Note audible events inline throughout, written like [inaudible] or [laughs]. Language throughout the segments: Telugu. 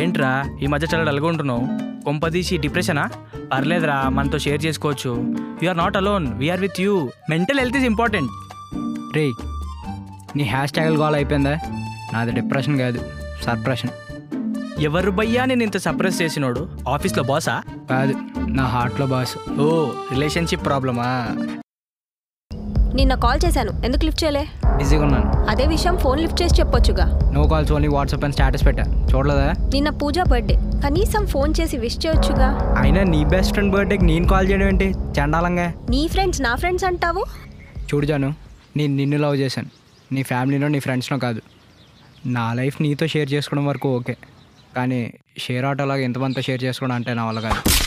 ఏంట్రా ఈ మధ్య చాలా డల్గా ఉంటున్నావు. కొంపదీసి డిప్రెషనా? పర్లేదురా మనతో షేర్ చేసుకోవచ్చు. You are not alone we're with you mental health is important రే నీ హ్యాష్ ట్యాగులు గోల్ అయిపోయిందా? నాది డిప్రెషన్ కాదు సర్ప్రెషన్ ఎవరు భయ్యా నేను ఇంత సప్రెస్ చేసినోడు? ఆఫీస్లో బాసా కాదు నా హార్ట్లో బాస్ ఓ రిలేషన్షిప్ ప్రాబ్లమా నిన్న కాల్ చేశాను. ఎందుకు లిఫ్ట్ చేయలే? బిజీగా ఉన్నాను. అదే విషయం ఫోన్ లిఫ్ట్ చేసి చెప్పొచ్చుగా. నో కాల్స్ ఓన్లీ వాట్సాప్ అని స్టేటస్ పెట్టా. చూడలేదా? నిన్న పూజ బర్త్డే. కనీసం ఫోన్ చేసి విష్ చేయొచ్చుగా. అయినా నీ బెస్ట్ ఫ్రెండ్ బర్త్డేకి నేను కాల్ చేయడం ఏంటి? చండాలంగా. నీ ఫ్రెండ్స్ నా ఫ్రెండ్స్ అంటావు? చూడు జాను నేను నిన్ను లవ్ చేశాను. నీ ఫ్యామిలీనో నీ ఫ్రెండ్స్నో కాదు. నా లైఫ్ నీతో షేర్ చేసుకోవడం వరకు ఓకే. కానీ షేర్ ఆటోలాగా ఎంతమందితో షేర్ చేసుకోవడం అంటే నా వల్ల కాదు.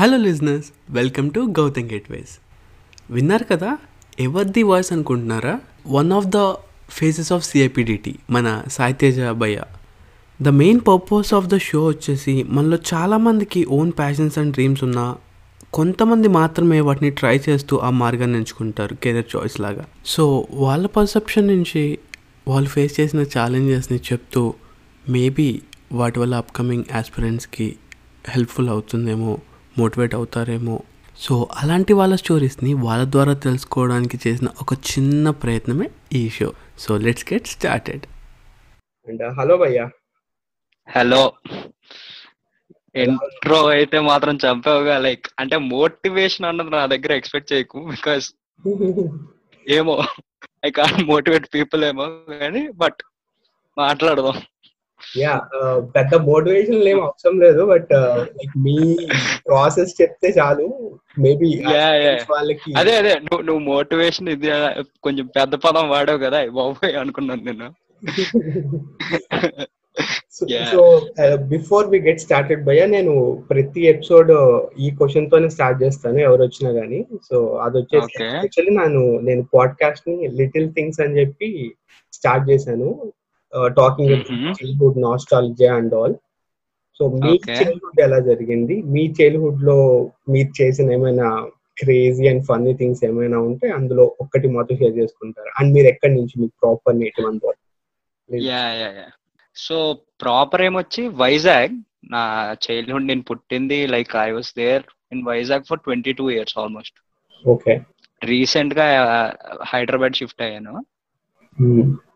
Hello listeners welcome to Gautam gateways విన్నారు కదా? ఎవరిది వాయిస్ అనుకుంటున్నారా? One of the faces of సిఐపిడిటీ మన సాయితేజ భయ్య the main purpose of the show వచ్చేసి మనలో చాలామందికి ఓన్ ప్యాషన్స్ అండ్ డ్రీమ్స్ ఉన్నా కొంతమంది మాత్రమే వాటిని ట్రై చేస్తూ ఆ మార్గాన్ని ఎంచుకుంటారు కెరీర్ చాయిస్ లాగా. సో వాళ్ళ పర్సెప్షన్ నుంచి వాళ్ళు ఫేస్ చేసిన ఛాలెంజెస్ని చెప్తూ మేబీ వాటి వల్ల అప్కమింగ్ ఆస్పిరెంట్స్కి హెల్ప్ఫుల్ అవుతుందేమో మోటివేట్ అవుతారేమో. సో అలాంటి వాళ్ళ స్టోరీస్ని వాళ్ళ ద్వారా తెలుసుకోవడానికి చేసిన ఒక చిన్న ప్రయత్నమే ఈ show. So let's get started. And hello భయ్యా. హలో. ఇంట్రో అయితే మాత్రం చంపావుగా లైక్ అంటే మోటివేషన్ అన్నది నా దగ్గర ఎక్స్పెక్ట్ చేయకు బికాస్ ఏమో ఐ కాంట్ మోటివేట్ పీపుల్ ఏమో కానీ బట్ మాట్లాడదాం. యా పెద్ద మోటివేషన్ ఏం అవసరం లేదు బట్ లైక్ మీ ప్రాసెస్ చెప్తే చాలు మేబీ. వాళ్ళకి అదే అదే నువ్వు నువ్వు మోటివేషన్ ఇది కొంచెం పెద్ద పదం వాడావు కదా బాబోయ్ అనుకున్నాను నేను. So before we get started భయ్యా నేను ప్రతి ఎపిసోడ్ ఈ క్వశ్చన్ తోనే స్టార్ట్ చేస్తాను ఎవరు వచ్చినా గానీ సో అది వచ్చేసి. యాక్చువల్లీ నేను నేను పాడ్కాస్ట్ని లిటిల్ థింగ్స్ అని చెప్పి స్టార్ట్ చేశాను talking. Childhood nostalgia and all so me. Childhood ఎలా జరిగింది? మీ చైల్డ్హుడ్లో మీరు చేసిన ఏమైనా క్రేజీ అండ్ ఫన్నీ థింగ్స్ ఏమైనా ఉంటే అందులో ఒక్కటి మాతో షేర్ చేసుకుంటారు? అండ్ మీరు ఎక్కడి నుంచి మీకు ప్రాపర్ నేటివ్ యా సో ప్రాపర్ ఏమొచ్చి వైజాగ్ నా చైల్డ్హుడ్ నేను పుట్టింది like I was there in Vizag for twenty two years almost okay రీసెంట్గా హైదరాబాద్ షిఫ్ట్ అయ్యాను.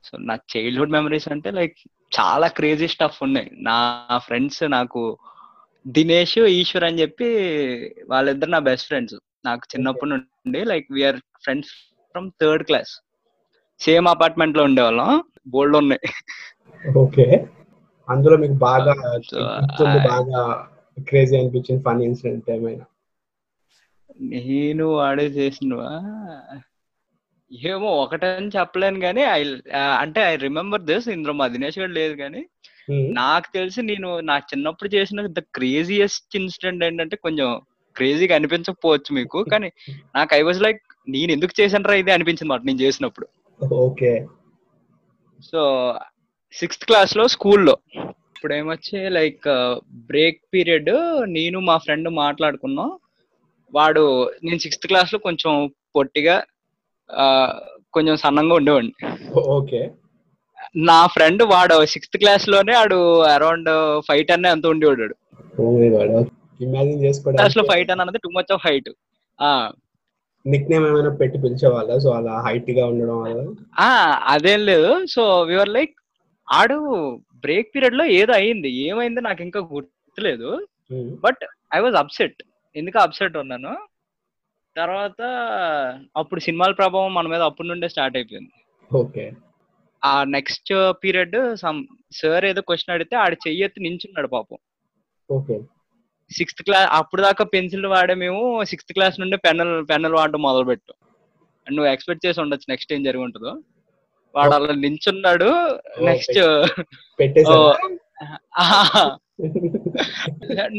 సో నా చైల్డ్హుడ్ మెమరీస్ అంటే లైక్ చాలా క్రేజీ స్టఫ్ ఉన్నాయి. నా ఫ్రెండ్స్ నాకు దినేష్ ఈశ్వర్ అని చెప్పి వాళ్ళిద్దరు నా బెస్ట్ ఫ్రెండ్స్ నాకు చిన్నప్పటి నుండి like we're friends from third class same అపార్ట్మెంట్లో ఉండేవాళ్ళం. బోల్డ్ ఉన్నాయి. ఓకే అందులో మీకు బాగా బాగా క్రేజీ అనిపించిన ఫన్ ఇన్సిడెంట్ ఏమైనా? నేను వాడే చేసినవా? ఏమో ఒకటని చెప్పలేను కానీ ఐ అంటే ఐ రిమెంబర్ దిస్. ఇందులో మా దినేష్ గారు లేదు కానీ. నాకు తెలిసి నేను నా చిన్నప్పుడు చేసిన ద క్రేజియస్ట్ ఇన్సిడెంట్ ఏంటంటే కొంచెం క్రేజీగా అనిపించకపోవచ్చు మీకు కానీ [laughs] నాకు ఐ వాజ్ లైక్ నేను ఎందుకు చేశానరా ఇది అనిపించింది మాట నేను చేసినప్పుడు. ఓకే. సో సిక్స్త్ క్లాస్లో స్కూల్లో ఇప్పుడు ఏమొచ్చి లైక్ బ్రేక్ పీరియడ్ నేను మా ఫ్రెండ్ మాట్లాడుకున్నాం. వాడు నేను సిక్స్త్ క్లాస్లో కొంచెం పొట్టిగా కొంచెం సన్నంగా ఉండేవాడిని ఓకే నా ఫ్రెండ్ వాడు సిక్స్త్ క్లాస్లోనే వాడు అరౌండ్ ఫైవ్ టెన్ అంత ఉండేవాడు క్లాస్లో ఫైవ్ టెన్ అన్నది too much of height nickname ఏమైనా పెట్టి పిలిచేవాళ్ళ సో అలా హైట్గా ఉండడం వల్ల ఆ అదేం లేదు సో వివర్ లైక్ ఆడు బ్రేక్ పీరియడ్లో ఏదో అయింది ఏమైంది నాకు ఇంకా గుర్తులేదు. బట్ ఐ వాజ్ అప్సెట్ ఎందుకు అప్సెట్ ఉన్నాను తర్వాత అప్పుడు సినిమాల ప్రభావం మన మీద అప్పటి నుండే స్టార్ట్ అయిపోయింది. ఓకే. ఆ నెక్స్ట్ పీరియడ్ సమ్ సార్ ఏదో క్వశ్చన్ అడిగితే ఆడు చెయ్యెత్తి నించున్నాడు పాపం. ఓకే. సిక్స్త్ క్లాస్ అప్పుడు దాకా పెన్సిల్ వాడే మేము సిక్స్త్ క్లాస్ నుండి పెన్నులు పెన్నులు వాడడం మొదలు పెట్టాం అండ్ నువ్వు ఎక్స్పెక్ట్ చేసి ఉండొచ్చు నెక్స్ట్ ఏం జరిగి ఉంటుందో వాడు అలా నించున్నాడు నెక్స్ట్ [laughs]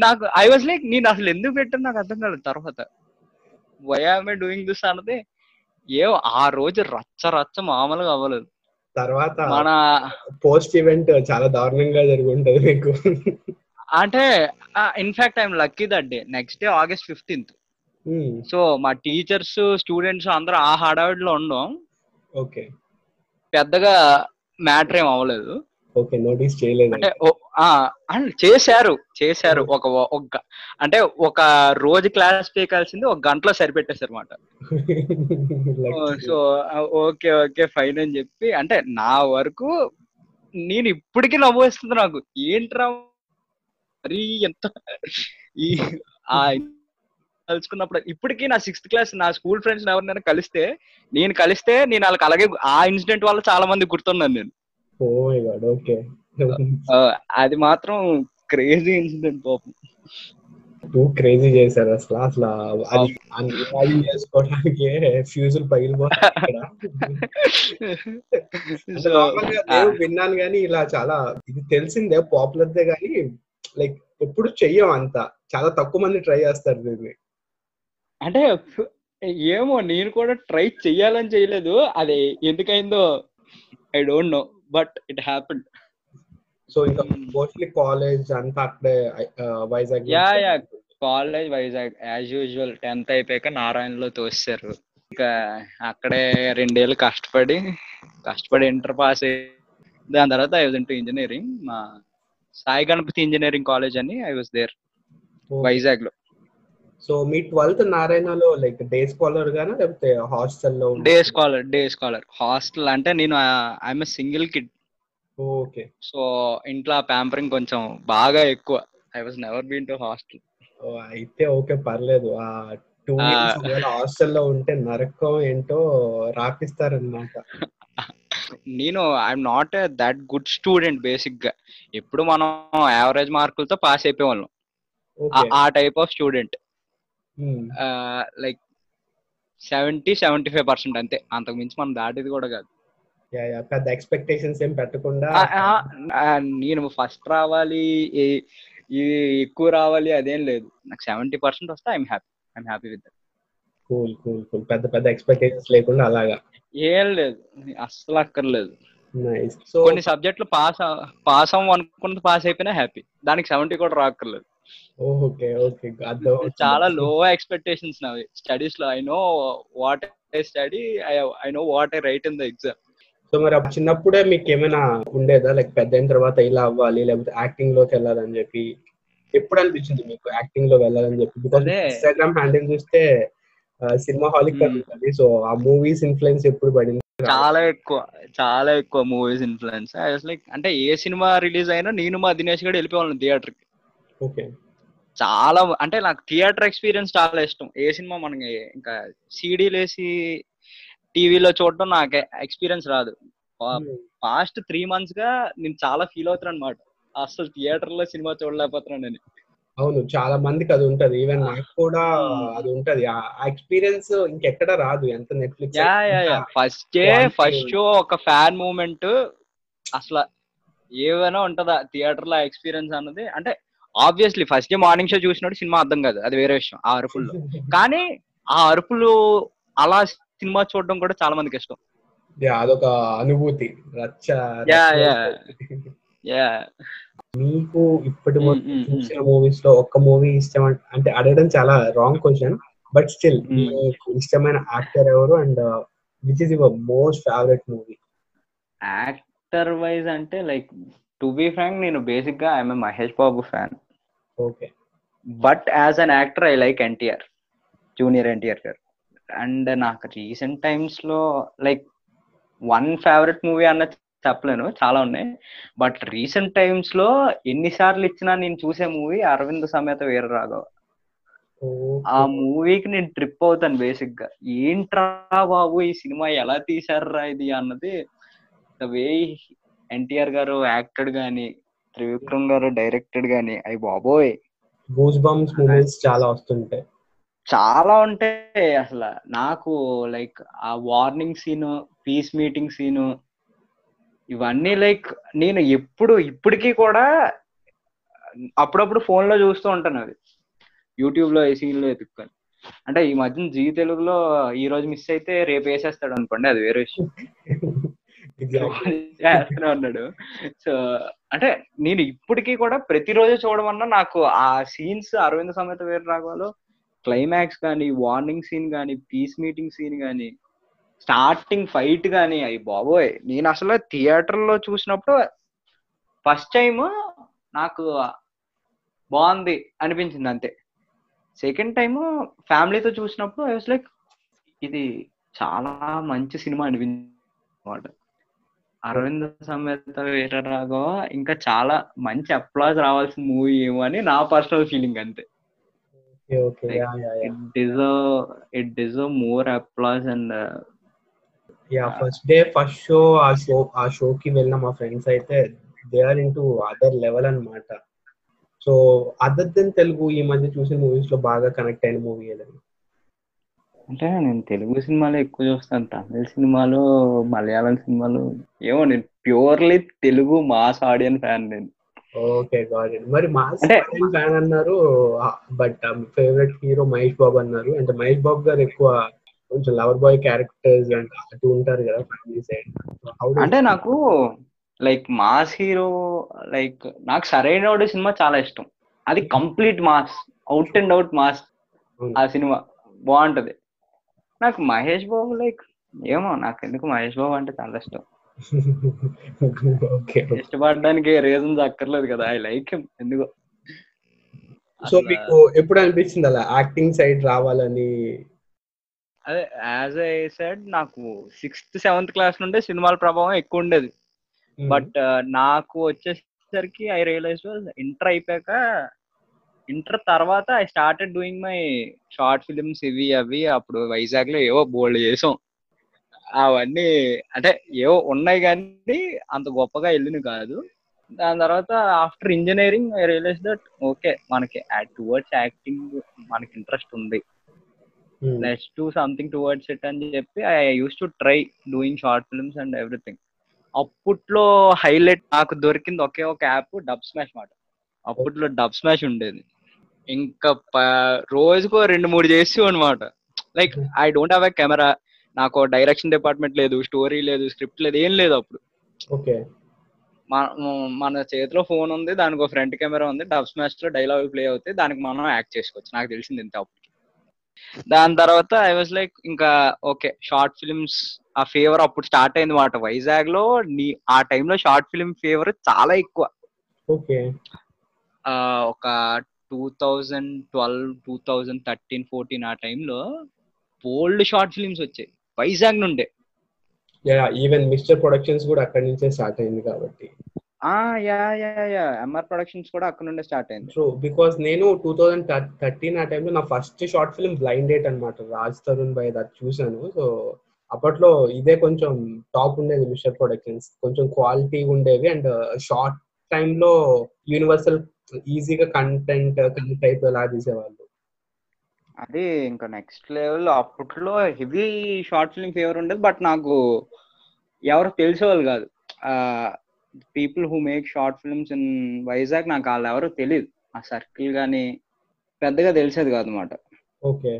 నాకు ఐ వాజ్ లైక్ నేను అసలు ఎందుకు పెట్టాను నాకు అర్థం కాలేదు తర్వాత. వై ఆమె డూయింగ్ దిస్ అన్నది ఏ ఆ రోజు రచ్చ రచ్చ మామూలుగా అవ్వలేదు. తర్వాత మన పోస్ట్ ఈవెంట్ చాలా దారుణంగా జరిగి ఉంటది మీకు. అంటే in fact I'm lucky that day next day August fifteenth so మా టీచర్స్ స్టూడెంట్స్ అందరూ ఆ హడావిడిలో ఉండం. ఓకే పెద్దగా మ్యాటర్ ఏం అవ్వలేదు. ఓకే నోటీస్ చేయలేదు. అంటే చేశారు చేశారు. ఒక ఒక అంటే ఒక రోజు క్లాస్ పీకాల్సింది ఒక గంటలో సరిపెట్టేశారు అనమాట [laughs] సో ఓకే ఓకే ఫైన్ అని చెప్పి అంటే నా వరకు నేను ఇప్పటికీ నవ్వు వస్తుంది నాకు. ఏంట్రా మరి ఎంత ఈ ఆ కలుసుకున్నప్పుడు ఇప్పటికీ నా సిక్స్త్ క్లాస్ నా స్కూల్ ఫ్రెండ్స్ ఎవరినైనా కలిస్తే నేను కలిస్తే నేను వాళ్ళకి అలాగే ఆ ఇన్సిడెంట్ వల్ల చాలా మంది గుర్తున్నాను నేను. ఓ మై గాడ్ ఓకే అది మాత్రం క్రేజీ ఇన్సిడెంట్ పాపం. టూ క్రేజీ చేశారు అసలు అసలు అది అది చేసుకోవడానికి ఫ్యూజులు పగిలిపోతాయి విన్నాను కానీ ఇలా చాలా ఇది తెలిసిందే పాపులర్ దే కానీ లైక్ ఎప్పుడు చెయ్యం అంత. చాలా తక్కువ మంది ట్రై చేస్తారు దీన్ని. అంటే ఏమో నేను కూడా ట్రై చెయ్యాలని చేయలేదు అది ఎందుకైందో I don't know but it happen so ఇంకా మోస్ట్లీ కాలేజ్ అంతా అక్కడే Vizag yeah yeah. College Vizag. As usual tenth అయిపోయాక నారాయణలో తోసారు ఇంకా అక్కడే రెండేళ్ళు కష్టపడి కష్టపడి ఇంటర్ పాస్ అయ్యి దాని తర్వాత ఐ వాజ్ ఇంటూ ఇంజనీరింగ్ మా సాయి గణపతి ఇంజనీరింగ్ కాలేజ్ అని ఐ వాజ్ దేర్ వైజాగ్లో సో మీ ట్వెల్త్ నారాయణలో లైక్ డే స్కాలర్ గానా? లేకపోతే హాస్టల్లో day scholar day scholar. Hostel అంటే నేను I'm single kid okay. So ఇంట్లో ప్యాంపరింగ్ కొంచెం బాగా ఎక్కువ. I was never been to hostel అయితే ఓకే పర్లేదు. ఆ టూ హాస్టల్లో ఉంటే నరకం ఏంటో రాపిస్తారన్నమాట. నేను I'm not that good student బేసిక్గా ఎప్పుడు మనం యావరేజ్ మార్కులతో పాస్ అయిపోయేవాళ్ళం. ఆ type of student like seventy seventy five percent అంతే. అంతకు మించి మనం దాటేది కూడా కాదు. పెద్ద ఎక్స్పెక్టేషన్స్ ఏం పెట్టకుండా నేను ఫస్ట్ రావాలి ఈ- ఇది ఎక్కువ రావాలి అదేం లేదు. నాకు సెవెంటీ పర్సెంట్ వస్తే I'm happy I'm happy with cool cool cool పెద్ద పెద్ద ఎక్స్పెక్టేషన్స్ లేకుండా అలాగా. ఏం లేదు. అస్సలు అక్కర్లేదు. కొన్ని సబ్జెక్టులు పాస్ పాస్ అవ్వం అనుకున్నది పాస్ అయిపోయినా హ్యాపీ దానికి సెవెంటీ కూడా రాక్కర్లేదు. Okay okay. చాలా లో ఎక్స్పెక్టేషన్స్ నావి. స్టడీస్లో I know what I study I know what I write in the exam so మరి అప్పుడు చిన్నప్పుడే మీకు ఏమైనా ఉండేదా? లైక్ పెద్ద అయిన తర్వాత ఇలా అవ్వాలి లేకపోతే యాక్టింగ్లోకి వెళ్ళాలని చెప్పి? ఎప్పుడు అనిపించింది మీకు యాక్టింగ్లో వెళ్ళాలని చెప్పి? బికాస్. ఇన్స్టాగ్రామ్ హ్యాండిల్ చూస్తే సినిమా హాలిక్. ఉంటుంది సో ఆ మూవీస్ ఇన్ఫ్లుయెన్స్ ఎప్పుడు పడింది? చాలా ఎక్కువ చాలా ఎక్కువ మూవీస్ ఇన్ఫ్లుయెన్స్ ఐ లైక్ అంటే ఏ సినిమా రిలీజ్ అయినా నేను మా దినేష్ గడు వెళ్ళిపోవాలను థియేటర్కి. ఓకే చాలా అంటే నాకు థియేటర్ ఎక్స్పీరియన్స్ చాలా ఇష్టం. ఏ సినిమా మనకి ఇంకా సీడీలు వేసి టీవీలో చూడటం నాకు ఎక్స్పీరియన్స్ రాదు. పాస్ట్ త్రీ మంత్స్గా నేను చాలా ఫీల్ అవుతాను అనమాట అసలు థియేటర్లో సినిమా చూడలేకపోతున్నాను నేను. అవును చాలా మందికి అది ఉంటది. ఈవెన్ నాకు కూడా Hmm. అది ఉంటది. ఆ ఎక్స్పీరియన్స్ ఇంకెక్కడ రాదు. ఎంత Netflix yeah yeah yeah. First day. First show ఒక ఫ్యాన్ మూమెంట్ అసలు ఏమైనా ఉంటదా థియేటర్లో ఎక్స్పీరియన్స్ అన్నది? అంటే obviously first day morning show చూసినప్పుడు సినిమా అర్థం కాదు. అది వేరే విషయం ఆ అరుపుల్లో. కానీ ఆ అరుపులు అలా సినిమా చూడడం కూడా చాలా మందికి ఇష్టం. అదొక అనుభూతి. [laughs] మీకు ఇప్పటి. చూసిన మూవీస్లో ఒక్క మూవీ ఇష్టం అంట- అడగడం చాలా రాంగ్ క్వశ్చన్ బట్ స్టిల్ ఇష్టమైన యాక్టర్ ఎవరు? And which is your most favourite movie actor wise అంటే లైక్ టు బి ఫ్రాంక్ నేను బేసిక్గా I'm Mahesh Babu fan okay but as an actor I like NTR junior NTR గారు అండ్ నాకు రీసెంట్ టైమ్స్లో లైక్ వన్ ఫేవరెట్ మూవీ అన్న చెప్పలేను చాలా ఉన్నాయి. బట్ రీసెంట్ టైమ్స్లో ఎన్నిసార్లు ఇచ్చినా నేను చూసే మూవీ అరవింద్ సమేత వీర రాఘవ ఆ మూవీకి నేను ట్రిప్ అవుతాను బేసిక్గా ఏంట్రా బాబు ఈ సినిమా ఎలా తీసారా ఇది అన్నది ద వే ఎన్టీఆర్ గారు యాక్టెడ్ గాని త్రివిక్రమ్ గారు డైరెక్టెడ్ గాని అయ్యి బాబోయ్. గూస్ బంప్స్ చాలా వస్తుంటాయి. చాలా ఉంటాయి అసలు. నాకు లైక్ ఆ warning scene peace meeting scene ఇవన్నీ లైక్ నేను ఎప్పుడు ఇప్పటికీ కూడా అప్పుడప్పుడు ఫోన్లో చూస్తూ ఉంటాను అది యూట్యూబ్లో ఈ సీన్లో ఎత్తుక్కొని అంటే ఈ మధ్యన జీ తెలుగులో ఈ రోజు మిస్ అయితే రేపు వేసేస్తాడు అనుకోండి అది వేరే విషయం. [laughs] [laughs] చేస్తూనే ఉన్నాడు. సో అంటే నేను ఇప్పటికీ కూడా ప్రతిరోజు చూడమన్నా నాకు ఆ సీన్స్ అరవింద సమేత వేరు రాఘవలో క్లైమాక్స్ కానీ వార్నింగ్ సీన్ కానీ పీస్ మీటింగ్ సీన్ కానీ స్టార్టింగ్ ఫైట్ కానీ అయ్యి బాబోయ్. నేను అసలు థియేటర్లో చూసినప్పుడు ఫస్ట్ టైం నాకు బాగుంది అనిపించింది అంతే. సెకండ్ టైం ఫ్యామిలీతో చూసినప్పుడు ఐ వాస్ లైక్ ఇది చాలా మంచి సినిమా అనిపించింది అన్నమాట. అరవింద సమేత వీర రాఘవ ఇంకా చాలా మంచి అప్లాజ్ రావాల్సిన మూవీ ఏమో అని నా పర్సనల్ ఫీలింగ్ అంతే. It deserve it deserve more applause and yeah first day first show ఆ షో ఆ షోకి వెళ్ళిన మా ఫ్రెండ్స్ అయితే they are in to other level అన్నమాట. సో అదర్ దెన్ తెలుగు ఈ మధ్య చూసిన మూవీస్లో బాగా కనెక్ట్ అయిన మూవీ ఏదైనా? అంటే నేను తెలుగు సినిమాలు ఎక్కువ చూస్తాను. తమిళ సినిమాలు మలయాళం సినిమాలు. ఏమో నేను purely Telugu mass audience fan నేను. ఓకే గాట్ ఇట్ మరి మాస్ అంటే- ఫ్యాన్ అన్నారు but favourite hero Mahesh Babu అన్నారు. అంటే మహేష్ బాబు గారు ఎక్కువ కొంచెం లవర్ బాయ్ క్యారెక్టర్స్ అండ్ అటు ఉంటారు కదా ఫ్యామిలీ సైడ్. అంటే నాకు లైక్ మాస్ హీరో లైక్ నాకు సరైనోడు సినిమా చాలా ఇష్టం. అది complete mass out and out mass ఆ సినిమా. బాగుంటది. నాకు మహేష్ బాబు లైక్ ఏమో నాకు ఎందుకు మహేష్ బాబు అంటే చాలా ఇష్టం. [laughs] ఇష్టపడడానికి రీజన్స్ అక్కర్లేదు కదా ఐ లైక్ హిమ్ ఎందుకో. సో మీకు ఎప్పుడు అనిపించింది అలా యాక్టింగ్ సైడ్ రావాలని? అదే యాజ్ ఐ సెడ్ నాకు సిక్స్త్ సెవెంత్ క్లాస్ నుండే సినిమాల ప్రభావం ఎక్కువ ఉండేది. బట్ నాకు వచ్చేసరికి ఐ రియలైజ్ ఇంటర్ అయిపోయాక ఇంటర్ తర్వాత I started doing my short films ఇవి అవి అప్పుడు వైజాగ్లో ఏవో బోల్డ్ చేసాం. అవన్నీ అంటే ఏవో ఉన్నాయి కానీ అంత గొప్పగా వెళ్ళిన కాదు. దాని తర్వాత after engineering I realize that okay మనకి టువర్డ్స్ యాక్టింగ్ మనకి ఇంట్రెస్ట్ ఉంది. Let's do something towards it అని చెప్పి I use to try doing short films and everything అప్పట్లో హైలైట్ నాకు దొరికింది ఒకే ఒక యాప్ డబ్ స్మాష్ మాట. అప్పట్లో డబ్ స్మాష్ ఉండేది. ఇంకా రోజుకో రెండు మూడు చేసి అనమాట like I don't have a camera నాకు డైరెక్షన్ డిపార్ట్మెంట్ లేదు స్టోరీ లేదు స్క్రిప్ట్ లేదు ఏం లేదు అప్పుడు. ఓకే. మన చేతిలో ఫోన్ ఉంది దానికి ఒక ఫ్రంట్ కెమెరా ఉంది డబ్ స్మాష్లో డైలాగ్ ప్లే అవుతాయి దానికి మనం యాక్ట్ చేసుకోవచ్చు. నాకు తెలిసింది ఇంత అప్పటికి. దాని తర్వాత ఐ వాజ్ లైక్ ఇంకా ఓకే షార్ట్ ఫిల్మ్స్ ఆ ఫేవర్ అప్పుడు స్టార్ట్ అయింది మాట. వైజాగ్లో నీ ఆ టైంలో షార్ట్ ఫిల్మ్ ఫేవర్ చాలా ఎక్కువ. ఓకే. ఒక two thousand twelve two thousand thirteen fourteen ఆ టైంలో బోల్డ్ షార్ట్ ఫిల్మ్స్ వచ్చాయి. వైజాగ్ నుండే. యా ఈవెన్ మిస్టర్ ప్రొడక్షన్స్ కూడా అక్కడి నుంచే స్టార్ట్ అయింది కాబట్టి. ఆ yeah yeah yeah MR productions కూడా అక్కడ నుండే స్టార్ట్ అయింది. సో బికాస్ నేను టూ థౌజండ్ థర్టీన్ ఆ టైంలో నా first short film blind date అనమాట రాజ్ తరుణ్ బై అది చూసాను సో అప్పట్లో ఇదే కొంచెం టాప్ ఉండేది మిస్టర్ ప్రొడక్షన్స్ కొంచెం క్వాలిటీ ఉండేవి. అండ్ షార్ట్ టైంలో యూనివర్సల్ ఈజీగా కంటెంట్ కనెక్ట్ అయిపోయేలా తీసేవాళ్ళు. అది ఇంకా నెక్స్ట్ లెవెల్ అప్పట్లో హెవీ షార్ట్ ఫిల్మ్ ఫేవర్ ఉండేది బట్ నాకు ఎవరు తెలిసేవాళ్ళు కాదు. People who make short films in Vizag నాకు వాళ్ళు ఎవరు తెలియదు ఆ సర్కిల్ కానీ పెద్దగా తెలిసేది కాదు అనమాట okay.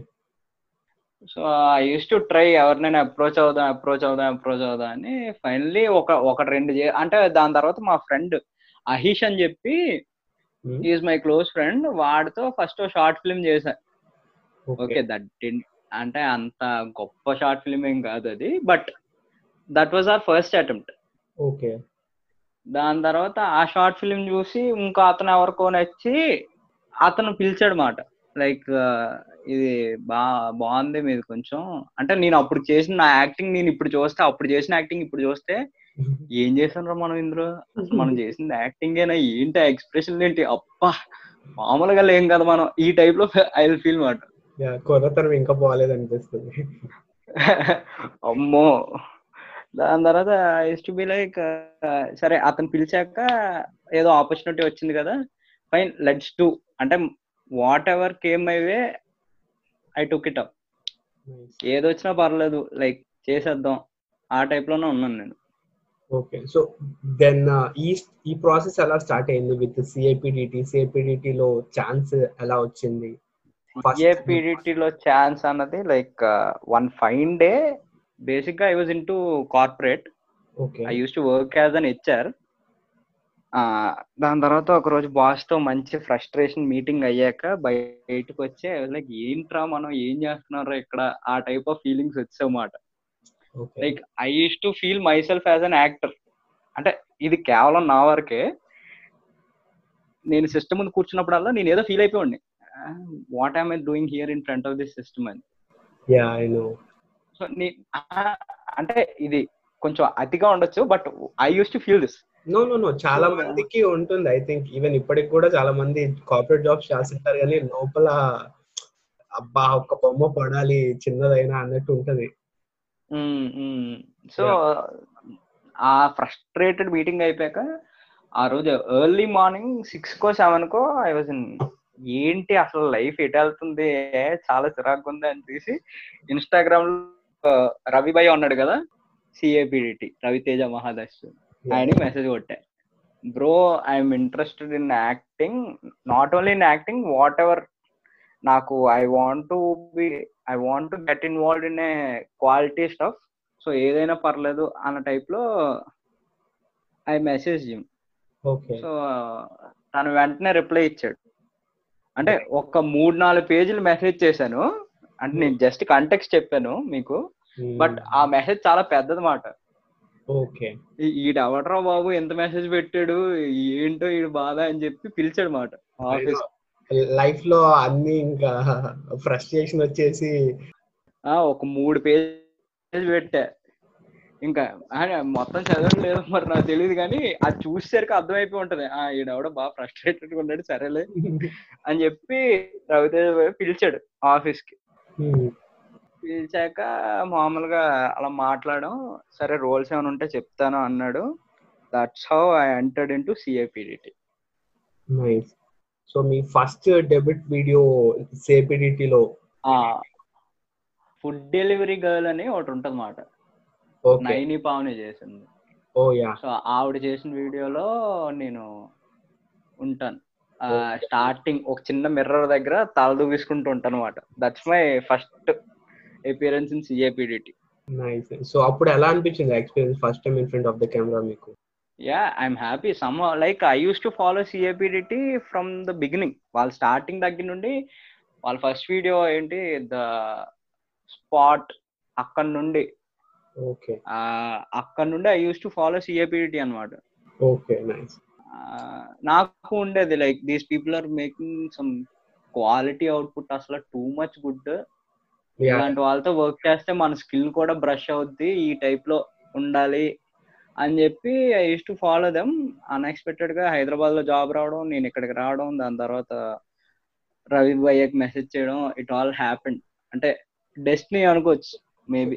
So I use to try ఎవరినైనా అప్రోచ్ అవుదాం అప్రోచ్ అవుదాం అప్రోచ్ అవుదాం అని ఫైనల్లీ ఒక ఒకటి రెండు అంటే దాని తర్వాత మా ఫ్రెండ్ అహీష్ అని చెప్పి ఈజ్ మై క్లోజ్ ఫ్రెండ్ వాడితో ఫస్ట్ షార్ట్ ఫిల్మ్ చేశా. ఓకే దట్ అంటే అంత గొప్ప షార్ట్ ఫిల్మ్ ఏం కాదు అది. But that was our first attempt okay దాని తర్వాత ఆ షార్ట్ ఫిల్మ్ చూసి ఇంకా అతను ఎవరికో నచ్చి అతను పిలిచాడు మాట లైక్ ఇది బా బాగుంది మీది కొంచెం. అంటే నేను అప్పుడు చేసిన నా యాక్టింగ్ నేను ఇప్పుడు చూస్తే అప్పుడు చేసిన యాక్టింగ్ ఇప్పుడు చూస్తే ఏం చేసాను మనం ఇందులో? అసలు మనం [laughs] చేసింది యాక్టింగ్ ఏనా? ఏంటి ఎక్స్ప్రెషన్ ఏంటి? అప్పా మామూలుగా లేం కదా మనం. ఈ టైప్లో ఐ విల్ ఫీల్ మాట కొరతనం ఇంకా పోలేదు అనిపిస్తుంది. [laughs] అమ్మో! దాని తర్వాత యూస్ టు బి లైక్ సరే అతను పిలిచాక ఏదో ఆపర్చునిటీ వచ్చింది కదా? ఫైన్ లెట్స్ డూ అంటే whatever came way I took it up ఏది వచ్చినా పర్లేదు లైక్ చేసేద్దాం. ఆ టైప్లోనే ఉన్నాను నేను. ఓకే సో దెన్ ఈ ఈ ప్రాసెస్ ఎలా స్టార్ట్ అయింది విత్ సిఐపిడిటి సిఐపిడిటి లో ఛాన్స్ ఎలా వచ్చింది? First- ఏపీడిటి లో ఛాన్స్ అన్నది లైక్ వన్ ఫైన్ డే బేసిక్గా I was in to corporate okay I use to work as an HR దాని తర్వాత ఒక రోజు బాస్తో మంచి ఫ్రస్ట్రేషన్ మీటింగ్ అయ్యాక బయటకు వచ్చి లైక్ ఏంట్రా మనం ఏం చేస్తున్నారా ఇక్కడ? ఆ type of feelings వచ్చామాట like I use to feel myself as an actor అంటే ఇది కేవలం నా వరకే. నేను సిస్టమ్ ముందు కూర్చున్నప్పుడల్లా నేను ఏదో ఫీల్ అయిపోయింది what I'm I doing here in front of this system అని. సో నీ అంటే ఇది కొంచెం అతిగా ఉండొచ్చు but I use to feel this no no no చాలా మందికి ఉంటుంది. ఐ థింక్ ఈవెన్ ఇప్పటికి కూడా చాలా మంది కార్పొరేట్ జాబ్స్ చేస్తుంటారు కానీ లోపల అబ్బా ఒక్క బొమ్మ పడాలి చిన్నదైనా అన్నట్టు ఉంటది. సో ఆ ఫ్రస్ట్రేటెడ్ మీటింగ్ అయిపోయాక ఆ రోజు ఎర్లీ మార్నింగ్ సిక్స్ కో సెవెన్ కో ఐ వాజ్ ఇన్ ఏంటి అసలు లైఫ్ ఎటు వెళ్తుంది? చాలా చిరాకు ఉంది అని తీసి ఇన్స్టాగ్రామ్లో రవి భయ్ ఉన్నాడు కదా సిఏపిడిటి రవితేజ మహాదర్శ్ ఆయన మెసేజ్ కొట్టా. Bro I'm interested in acting not only in acting whatever నాకు I want to be I want to get involved in a quality stuff so ఏదైనా పర్లేదు అన్న టైప్లో ఐ మెసేజ్ జిమ్ సో తను వెంటనే రిప్లై ఇచ్చాడు. అంటే ఒక మూడు నాలుగు పేజీలు మెసేజ్ చేశాను. అంటే నేను జస్ట్ కంటెక్స్ట్ చెప్పాను మీకు. బట్ ఆ మెసేజ్ చాలా పెద్దది మాట ఓకే ఈడెవడరా బాబు? ఎంత మెసేజ్ పెట్టాడు? ఏంటో ఈడు బాధ అని చెప్పి పిలిచాడు మాట ఆఫీస్ లైఫ్లో అన్ని ఇంకా ఫ్రస్ట్రేషన్ వచ్చేసి ఒక మూడు పేజ్ పెట్టా. ఇంకా మొత్తం చదవడం లేదు మరి నాకు తెలియదు కానీ అది చూసేసరికి అర్థమైపోయి ఉంటది. ఆ ఈడెవడో బాగా ఫ్రస్ట్రేటెడ్ ఉన్నాడు సరేలే అని చెప్పి రవితేజ పిలిచాడు ఆఫీస్కి. పిలిచాక మామూలుగా అలా మాట్లాడడం సరే రోల్స్ ఏమైనా ఉంటే చెప్తాను అన్నాడు. That's how I entered in to CAPDT nice so me first debut video సేపిడిటీలో ఫుడ్ డెలివరీ గర్ల్ అని ఒకటి ఉంటుంది మాట నైని పావని చేసింది. ఓ యా. సో ఆవిడ చేసిన వీడియోలో నేను ఉంటాను. స్టార్టింగ్ ఒక చిన్న మిర్రర్ దగ్గర తల దూసుకుంటూ ఉంటాను అనమాట that's my first appearance in CAPDT nice so అప్పుడు ఎలా అనిపించింది experience first time in front of the camera మీకు? Yeah I'm happy some like I use to follow CAPDT from the beginning వాళ్ళ స్టార్టింగ్ దగ్గర నుండి వాళ్ళ ఫస్ట్ వీడియో ఏంటి? ద స్పాట్ అక్కడ నుండి. ఓకే అక్కడ నుండి I use to follow CAPDT అనమాట ఓకే నైస్ నాకు ఉండేది like these people are making some quality output అసలు టూ మచ్ గుడ్ ఇలాంటి వాళ్ళతో వర్క్ చేస్తే మన స్కిల్ కూడా బ్రష్ అవుద్ది. ఈ టైప్లో ఉండాలి. అని చెప్పి I use to follow them అన్ఎక్స్పెక్టెడ్గా హైదరాబాద్లో జాబ్ రావడం నేను ఇక్కడికి రావడం దాని తర్వాత రవి భయ్యకి మెసేజ్ చేయడం ఇట్ ఆల్ హ్యాపెండ్ అంటే డెస్టినీ అనుకోవచ్చు maybe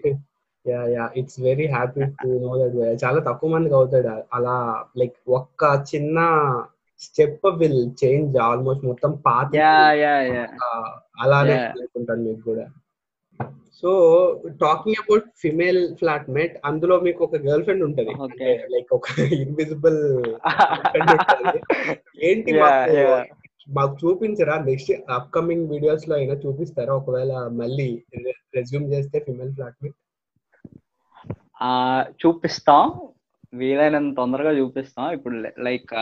yeah yeah it's very happy to know that చాలా తక్కువ మందికి అవుతాడు అలా లైక్ ఒక్క చిన్న స్టెప్ విల్ చేంజ్ ఆల్మోస్ట్ మొత్తం పాత యా యా యా ఆ, అలానే. అనుకుంటాను మీకు కూడా. So talking about female flatmate అందులో మీకు ఒక గర్ల్ ఫ్రెండ్ ఉంటది. లైక్ ఒక ఇన్విజిబుల్ ఏంటి మాకు? చూపించరా? నెక్స్ట్ అప్కమింగ్ వీడియోస్లో అయినా చూపిస్తారా? ఒకవేళ మళ్ళీ రెజ్యూమ్ చేస్తే ఫిమేల్ ఫ్లాట్మేట్ ఆ చూపిస్తాం. వీలైనంత తొందరగా చూపిస్తాం. ఇప్పుడు లైక్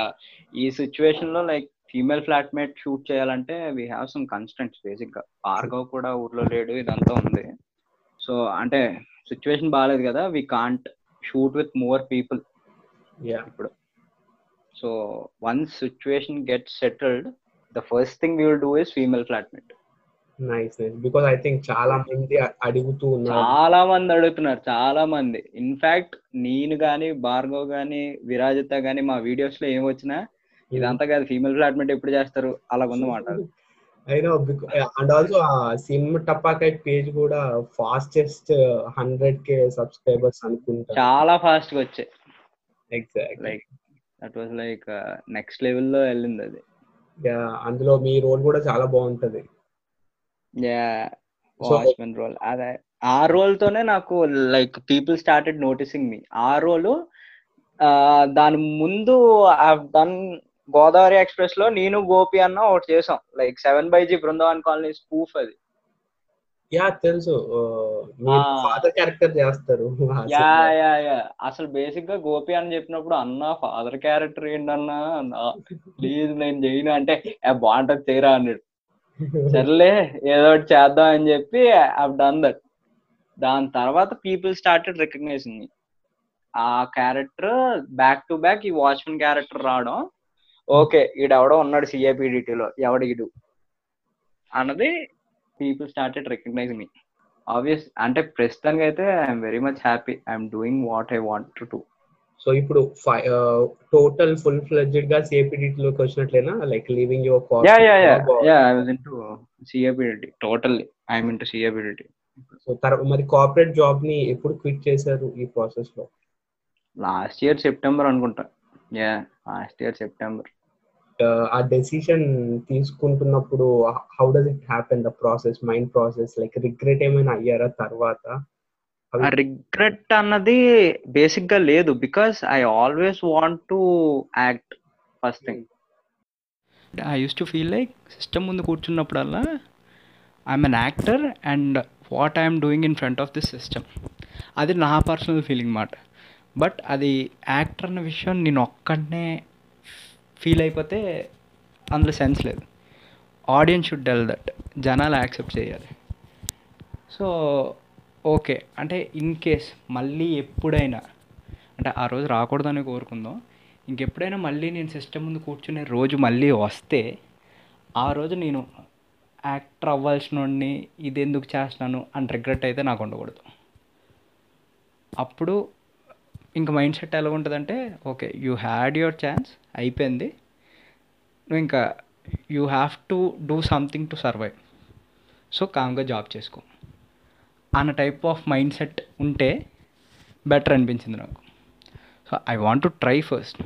ఈ సిచ్యువేషన్లో లైక్ ఫీమేల్ ఫ్లాట్మేట్ షూట్ చేయాలంటే వీ హ్యావ్ సమ్ కన్స్టెంట్స్ బేసిక్గా భార్గవ్ కూడా ఊర్లో లేడు ఇదంతా ఉంది. సో అంటే సిచ్యువేషన్ బాగాలేదు కదా we can't shoot with more people ఇప్పుడు. So once situation get settled the first thing we will do is female flatmate nice I think చాలా మంది అడుగుతూ ఉన్నారు. చాలా మంది అడుగుతున్నారు చాలా మంది. ఇన్ఫాక్ట్ నేను గాని భార్గవ్ గాని విరాజిత గాని మా వీడియోస్లో ఏం వచ్చినా ఇదంతా కాదు ఫీమేల్ ఫ్లాట్మెంట్ ఎప్పుడు చేస్తారు? అలా ఉందన్నమాట ఐ నో అండ్ ఆల్సో ఆ సిమ్ టపాకైట్ పేజ్ కూడా ఫాస్టెస్ట్ హండ్రెడ్ కే సబ్స్క్రైబర్స్ అనుకుంటా. చాలా ఫాస్ట్గా వచ్చాయి exact like that was like next లెవెల్లో వెళ్ళింది అది. అందులో మీ రోల్ కూడా చాలా బాగుంటది. Yeah watchmen role. అదే ఆ రోల్ తోనే నాకు like people started noticing me ఆ రోల్ దాని ముందు డన్ గోదావరి ఎక్స్ప్రెస్లో నేను గోపి అన్న ఒకటి చేసాం. Like seven by G Brindavan colony spoof అది. యా తెలుసు. ఫాదర్ క్యారెక్టర్ చేస్తారు. యా. Yeah yeah. అసలు బేసిక్గా గోపి అని చెప్పినప్పుడు అన్న ఫాదర్ క్యారెక్టర్ ఏంటన్నా ప్లీజ్ నేను చేయను అంటే "ఏ, బాగుంటది చేయరా అన్నాడు. సర్లే ఏదో ఒకటి చేద్దాం అని చెప్పి ఐ డన్ దట్ దాని తర్వాత పీపుల్ స్టార్టెడ్ రికగ్నైజింగ్ ఆ క్యారెక్టర్ బ్యాక్ టు బ్యాక్ ఈ వాచ్మెన్ క్యారెక్టర్ రావడం ఓకే ఈడెవడో ఉన్నాడు సిఏపిడిటీలో ఎవడిడు అన్నది పీపుల్ స్టార్టెడ్ రికగ్నైజింగ్ మీ ఆబ్వియస్ అంటే ప్రస్తుతానికి అయితే I'm very much happy I'm doing what I want to so ఇప్పుడు టోటల్ ఫుల్ ఫ్లెడ్జెడ్గా సిఏపిడిటీ లోకి వచ్చినట్లేనా? Like leaving your yeah yeah yeah yeah I was into CAPDT totally I'm into CAPDT so తర్వాత మరి కార్పొరేట్ జాబ్ని ఎప్పుడు క్విట్ చేశారు ఈ ప్రాసెస్లో? లాస్ట్ ఇయర్ సెప్టెంబర్ అనుకుంటా. యా లాస్ట్ ఇయర్ సెప్టెంబర్ ఆ డెసిషన్ తీసుకుంటున్నప్పుడు how does it happen the process mind process like regret ఏమైనా అయ్యారా తర్వాత? రిగ్రెట్ అన్నది బేసిక్గా లేదు because I always want to act first thing I use to feel like system ముందు కూర్చున్నప్పుడల్లా I'm an actor and what I'm doing in front of this system అది నా పర్సనల్ ఫీలింగ్ మాట. బట్ అది యాక్టర్ అన్న విషయం నేను ఒక్కడనే ఫీల్ అయిపోతే అందులో సెన్స్ లేదు. ఆడియన్స్ షుడ్ టెల్ దట్ జనాలు యాక్సెప్ట్ చేయాలి. సో ఓకే అంటే ఇన్ కేస్ మళ్ళీ ఎప్పుడైనా అంటే ఆ రోజు రాకూడదని కోరుకుందాం. ఇంకెప్పుడైనా మళ్ళీ నేను సిస్టమ్ ముందు కూర్చునే రోజు మళ్ళీ వస్తే ఆ రోజు నేను యాక్టర్ అవ్వాల్సిన వాడిని ఇది ఎందుకు చేస్తున్నాను అని రిగ్రెట్ అయితే నాకు ఉండకూడదు. అప్పుడు ఇంక మైండ్ సెట్ ఎలా ఉంటుందంటే okay you had your chance అయిపోయింది. నువ్వు ఇంకా you have to do something to survive so కామ్గా జాబ్ చేసుకో. అన్న టైప్ ఆఫ్ మైండ్ సెట్ ఉంటే బెటర్ అనిపించింది నాకు. So I want to try first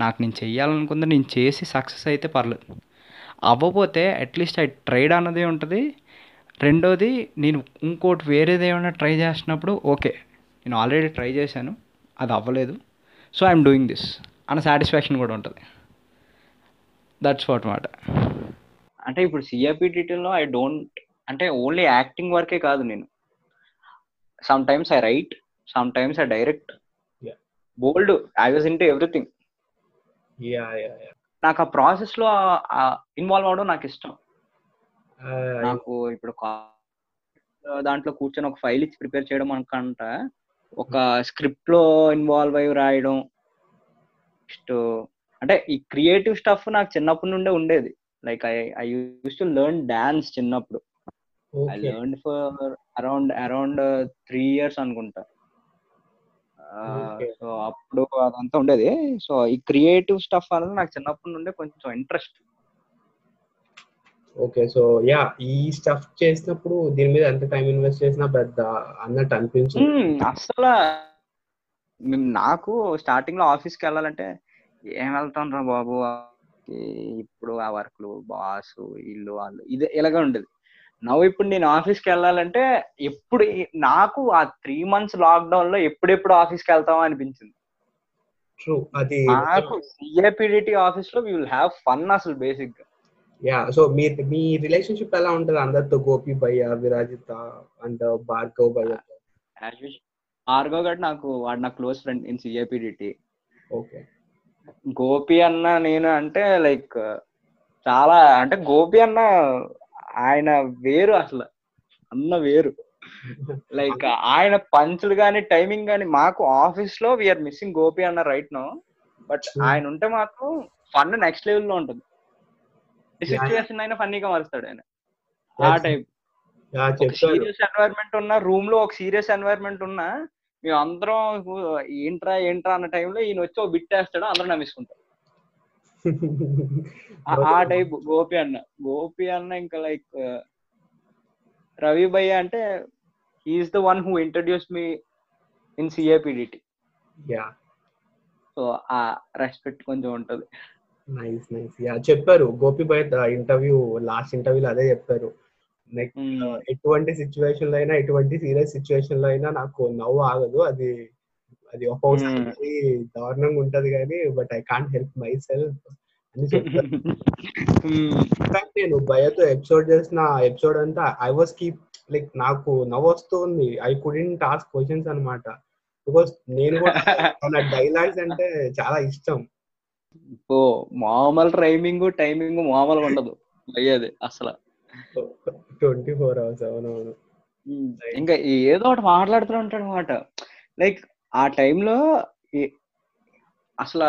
నాకు నేను చేయాలనుకుందా నేను చేసి సక్సెస్ అయితే పర్లేదు. అవ్వకపోతే అట్లీస్ట్ ఐ ట్రైడ్ అన్నది ఉంటుంది. రెండోది నేను ఇంకోటి వేరేది ఏమైనా ట్రై చేసినప్పుడు ఓకే నేను ఆల్రెడీ ట్రై చేశాను. అది అవ్వలేదు. సో ఐఎమ్ డూయింగ్ దిస్ అన్న సాటిస్ఫాక్షన్ కూడా ఉంటుంది. దట్స్ వాట్ మాట అంటే ఇప్పుడు సిఆర్పిటీలో ఐ డోంట్ అంటే ఓన్లీ యాక్టింగ్ వరకే కాదు నేను. Some times I write some times I direct Yeah. Bold I was into everything yeah yeah నాకు ఆ ప్రాసెస్లో ఇన్వాల్వ్ అవడం నాకు ఇష్టం. నాకు ఇప్పుడు కా- దాంట్లో కూర్చొని ఒక ఫైల్ ఇచ్చి ప్రిపేర్ చేయడం అనుకంట. ఒక స్క్రిప్ట్లో ఇన్వాల్వ్ అయ్యి రాయడం. నెక్స్ట్ అంటే ఈ క్రియేటివ్ స్టఫ్ నాకు చిన్నప్పటి నుండే ఉండేది. Like I I use to learn dance చిన్నప్పుడు. I learn for around around three years అనుకుంటా. సో అప్పుడు అదంతా ఉండేది. సో ఈ క్రియేటివ్ స్టఫ్ అనేది నాకు చిన్నప్పటి నుండే కొంచెం ఇంట్రెస్ట్. ఓకే సో యా ఈ స్టఫ్ చేసినప్పుడు దీని మీద ఎంత టైం ఇన్వెస్ట్ చేసినా పెద్ద అన్నట్టు అనిపించింది. అసలు మేము- నాకు స్టార్టింగ్లో ఆఫీస్కి వెళ్ళాలంటే ఏం వెళ్తాం రా బాబు? ఇప్పుడు ఆ వర్క్లు బాసు ఇల్లు వాళ్ళు ఇది ఇలాగే ఉండేది. నవ్వు ఇప్పుడు నేను ఆఫీస్కి వెళ్ళాలంటే ఎప్పుడు నాకు ఆ త్రీ మంత్స్ లాక్డౌన్లో ఎప్పుడెప్పుడు ఆఫీస్కి వెళ్తామా అనిపించింది. ట్రూ అది నాకు సిఏపిడిటి ఆఫీస్లో వీ విల్ హ్యావ్ ఫన్ అసలు బేసిక్గా. యా సో మీ మీ రిలేషన్షిప్ ఎలా ఉంటది? అందరితో గోపి భయ్య విరాజిత అండ్ భార్గవ్ భయ్య ఆర్గో గడ్ నాకు వాడు నా close friend in CAPDT okay. Gopi అన్న నేను అంటే లైక్ చాలా అంటే గోపి అన్న ఆయన వేరు అసలు. అన్న వేరు. లైక్ ఆయన పంచులు కానీ టైమింగ్ కానీ మాకు ఆఫీస్లో వీఆర్ మిస్సింగ్ గోపి అన్న రైట్ నో బట్ Hmm. ఆయన ఉంటే మాకు ఫన్ నెక్స్ట్ లెవెల్లో ఉంటుంది. సిచ్యువేషన్ అయినా ఫన్నీగా మారుస్తాడు ఆయన. ఆ టైప్ సీరియస్ ఎన్వైరన్మెంట్ ఉన్న రూమ్లో ఒక సీరియస్ ఎన్వైరన్మెంట్ ఉన్నా మేము అందరం ఏంట్రా ఏంట్రా అన్న టైంలో ఈయన వచ్చి ఒక బిట్ వేస్తాడు అందరం నమ్మిసుకుంటాం ఆ- టైప్ గోపి అన్న. గోపి అన్న ఇంకా లైక్ రవి భయ్య అంటే he is the one who introduce me in CAPDT yeah so ఆ రెస్పెక్ట్ కొంచెం ఉంటది. నైస్ నైస్ యా చెప్పారు. గోపి భయ్య ఇంటర్వ్యూ లాస్ట్ ఇంటర్వ్యూలో అదే చెప్పారు. Next Hmm. ఎటువంటి సిచ్యువేషన్లో అయినా ఎటువంటి సీరియస్ సిచ్యువేషన్లో అయినా నాకు నవ్వు ఆగదు. అది అది ఒక్కొక్కసారి Hmm. దారుణంగా ఉంటది కానీ but I can't help myself అని చెప్పారు Hmm. నేను భయతో ఎపిసోడ్ చేసిన ఎపిసోడ్ అంతా ఐ వాస్ కీప్ లైక్ నాకు నవ్వు వస్తుంది. ఐ కుడెంట్ ఆస్క్ క్వశ్చన్స్ అన్నమాట. బికాస్ నేను కూడా [laughs] డైలాగ్స్ అంటే చాలా ఇష్టం. ఓ మామూలు రైమింగ్ టైమింగ్ మామూలుగా ఉండదు. [laughs] అయ్యేది అసలు. ట్వంటీ ఫోర్ అవర్స్ అవునవును ఇంకా ఏదో ఒకటి మాట్లాడుతూ ఉంటాడు అనమాట లైక్ ఆ టైంలో అసలు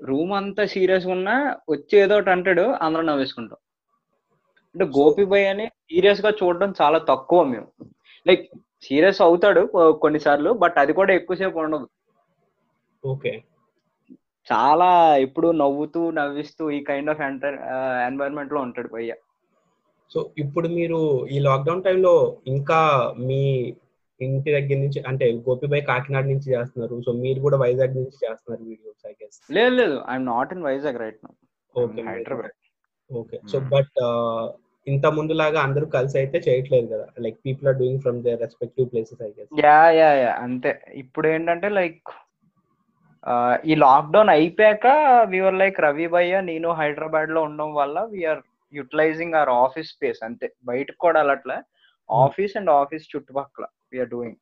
రూమ్ అంతా సీరియస్ ఉన్నా వచ్చి ఏదో ఒకటి అంటాడు అందరం నవ్వేసుకుంటాం. అంటే గోపి బాయ్ అని సీరియస్గా చూడడం చాలా తక్కువ మేము. లైక్ సీరియస్ అవుతాడు కొన్నిసార్లు బట్ అది కూడా ఎక్కువసేపు ఉండదు. ఓకే. చాలా ఎప్పుడు నవ్వుతూ నవ్విస్తూ ఈ కైండ్ ఆఫ్ ఎంటర్ ఎన్వైరన్మెంట్లో ఉంటాడు భయ్య సో ఇప్పుడు మీరు ఈ లాక్డౌన్ టైంలో ఇంకా మీ ఇంటి దగ్గర నుంచి అంటే గోపిబాయ్ కాకినాడ నుంచి చేస్తున్నారు. సో మీరు కూడా వైజాగ్ నుంచి చేస్తున్నారు వీడియోస్ ఐ గెస్ లేదు లేదు. I'm not in Vizag right no okay Hyderabad okay so but ఇంత ముందులాగా అందరూ కలిసి అయితే చేయట్లేదు కదా? Like people are doing from their respective places I guess yeah yeah yeah అంతే. ఇప్పుడు ఏంటంటే లైక్ ఈ లాక్డౌన్ అయిపోయాక వీఆర్ లైక్ రవి భయ్య నేను హైదరాబాద్లో ఉండడం వల్ల we are utilizing our office space అంతే. బయటకు కూడా వెళ్ళట్లే ఆఫీస్ అండ్ ఆఫీస్ చుట్టుపక్కల వీఆర్ డూయింగ్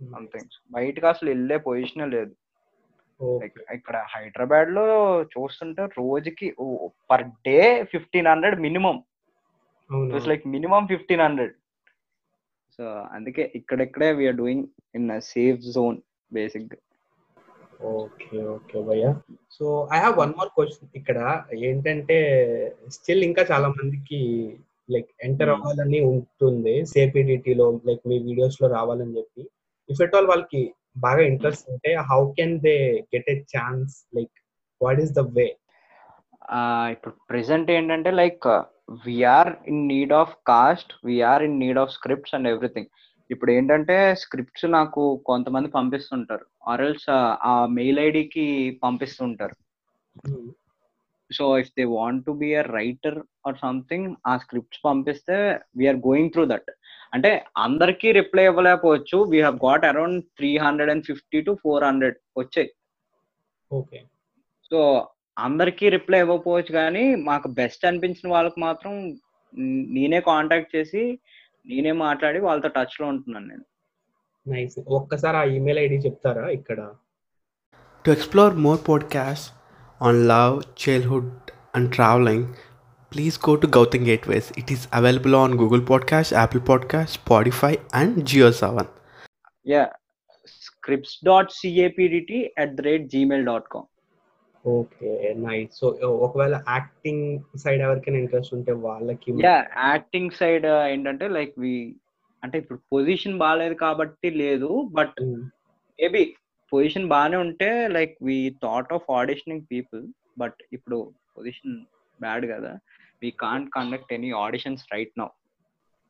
సంథింగ్ బయటకు అసలు వెళ్ళే పొజిషన్ లేదు. ఇక్కడ హైదరాబాద్లో చూస్తుంటే రోజుకి per day fifteen hundred minimum it's like minimum fifteen hundred so అందుకే ఇక్కడెక్కడే we are doing in safe zone basic okay okay భయ్య. So I have one more question ఇక్కడ. ఏంటంటే స్టిల్ ఇంకా చాలా మందికి లైక్ ఎంటర్ Hmm. అవ్వాలని ఉంటుంది లో లైక్ మీ వీడియోస్లో రావాలని చెప్పి. ఇఫ్ ఎట్ ఆల్ వాళ్ళకి బాగా ఇంట్రెస్ట్ ఉంటే how can they get a chance like what is the way ఇప్పుడు ప్రెసెంట్ ఏంటంటే like we are in need of cast we are in need of scripts and everything ఇప్పుడు ఏంటంటే స్క్రిప్ట్స్ నాకు కొంతమంది పంపిస్తుంటారు. ఆర్ఎల్స్ ఆ మెయిల్ ఐడికి పంపిస్తుంటారు. So if they want to be a writer or something ఆ స్క్రిప్ట్స్ పంపిస్తే we are going through that. అంటే అందరికీ reply ఇవ్వలేకపోవచ్చు. We have got around three hundred and fifty to four hundred వచ్చాయి. ఓకే. సో అందరికీ రిప్లై ఇవ్వకపోవచ్చు కానీ మాకు బెస్ట్ అనిపించిన వాళ్ళకి మాత్రం నేనే కాంటాక్ట్ చేసి నేనే మాట్లాడి వాళ్ళతో టచ్లో ఉంటున్నాను నేను. నైస్ ఒక్కసారి ఆ ఇమెయిల్ ఐడి చెప్తారా ఇక్కడ? To explore more podcast on love childhood and traveling please go to Gautam gateways it is available on Google podcast Apple podcast Spotify and JioSaavn yeah scripts dot CAPDT at the rate Gmail dot com okay nice so ఒకవేళ యాక్టింగ్ సైడ్ ఎవరికైనా ఇంట్రెస్ట్ ఉంటే వాళ్ళకి యా యాక్టింగ్ సైడ్ ఏంటంటే లైక్ వి అంటే ఇప్పుడు పొజిషన్ బాగాలేదు కాబట్టి లేదు బట్. మేబీ పొజిషన్ బాగానే ఉంటే like we thought of auditioning people but ఇప్పుడు పొజిషన్ బ్యాడ్ కదా we can't conduct any auditions right now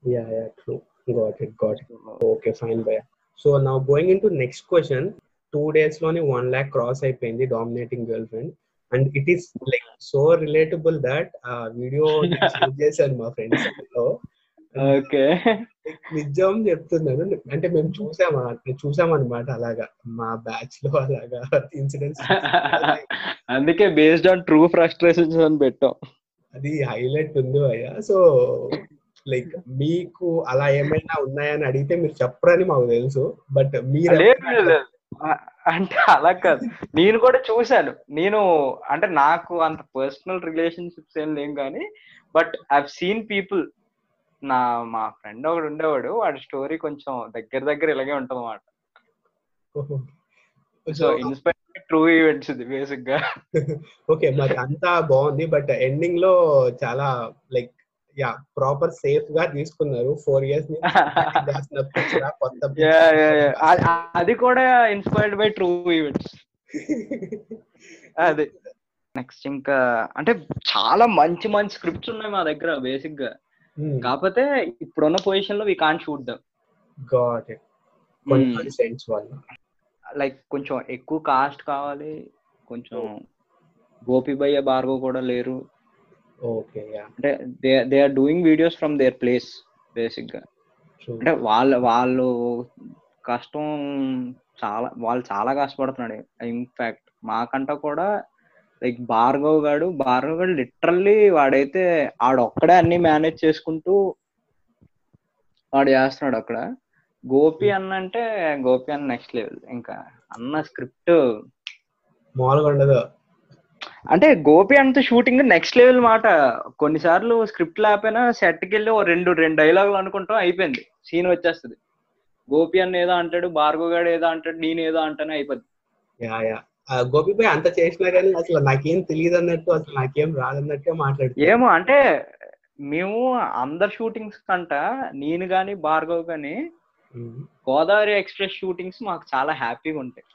yeah, true. Got it, got it. Okay, fine, భయ్య సో నా going in to next question two డేస్లోనే వన్ ల్యాక్ క్రాస్ అయిపోయింది dominating girl friend and it is like so relatable that ఆ వీడియో చేశాను మా ఫ్రెండ్స్లో ఓకే. నిజం చెప్తున్నాను. అంటే మేము చూసామా? చూసామన్నమాట అలాగా. మా బ్యాచ్లో అలాగా ఇన్సిడెంట్స్ అందుకే బేస్డ్ ఆన్ ట్రూ ఫ్రస్ట్రేషన్స్ అని పెట్టాం. అది హైలైట్ ఉంది అయ్యా సో లైక్ మీకు అలా ఏమైనా ఉన్నాయని అడిగితే మీరు చెప్పరని మాకు తెలుసు. బట్ మీరు అంటే అలా కాదు. నేను కూడా చూశాను. నేను అంటే నాకు అంత పర్సనల్ రిలేషన్షిప్స్ ఏం లేవు కానీ బట్ ఐ సీన్ పీపుల్ నా మా ఫ్రెండ్ ఒకడు ఉండేవాడు. వాడి స్టోరీ కొంచెం దగ్గర దగ్గర ఇలాగే ఉంటుంది అన్నమాట సో ఇన్స్పైర్ ట్రూ ఈవెంట్స్ ఇది బేసిక్గా. [laughs] ఓకే మరి అంతా బాగుంది. బట్ ఎండింగ్లో చాలా లైక్ యా ప్రాపర్ సేఫ్గా తీసుకున్నారు. ఫోర్ ఇయర్స్ [laughs] అది కూడా ఇన్స్పైర్డ్ బై ట్రూ ఈవెంట్స్ అదే. నెక్స్ట్ ఇంకా అంటే చాలా మంచి మంచి స్క్రిప్ట్స్ ఉన్నాయి మా దగ్గర బేసిక్గా. కాకపోతే ఇప్పుడున్న పొజిషన్లో we can shoot them got it sense వల్ల. లైక్ కొంచెం ఎక్కువ కాస్ట్ కావాలి. కొంచెం గోపిబయ్య భార్గవ్ కూడా లేరు. ఓకే అంటే they they are doing videos from their place బేసిక్గా అంటే వాళ్ళ వాళ్ళు కష్టం చాలా వాళ్ళు చాలా కష్టపడుతున్నాడు. ఇన్ఫాక్ట్ మాకంట కూడా లైక్ భార్గవ్ గాడు భార్గవ్ గాడు లిటరల్లీ వాడైతే ఆడొక్కడే అన్ని మేనేజ్ చేసుకుంటూ వాడు చేస్తున్నాడు అక్కడ. గోపి అన్న అంటే గోపి అన్న నెక్స్ట్ లెవెల్ ఇంకా అన్న స్క్రిప్ట్ మామూలుగా ఉండదు అంటే గోపి అంత షూటింగ్ నెక్స్ట్ లెవెల్ మాట. కొన్నిసార్లు స్క్రిప్ట్ లేకపోయినా సెట్కి వెళ్ళి ఓ రెండు రెండు డైలాగులు అనుకుంటాం అయిపోయింది. సీన్ వచ్చేస్తుంది. గోపి అన్న ఏదో అంటాడు భార్గవ్ గాడు ఏదో అంటాడు నేను ఏదో అంటానే అయిపోద్ది. యా యా ఆ, గోపి భాయ్ అంత చేసినా కానీ అసలు నాకేం తెలియదు అన్నట్టు అసలు నాకేం రాదన్నట్టే మాట్లాడుతుంది. ఏమో అంటే మేము అందరు షూటింగ్స్ కంట నేను గాని భార్గవ్ గాని గోదావరి ఎక్స్ప్రెస్ షూటింగ్స్ మాకు చాలా హ్యాపీగా ఉంటాయి.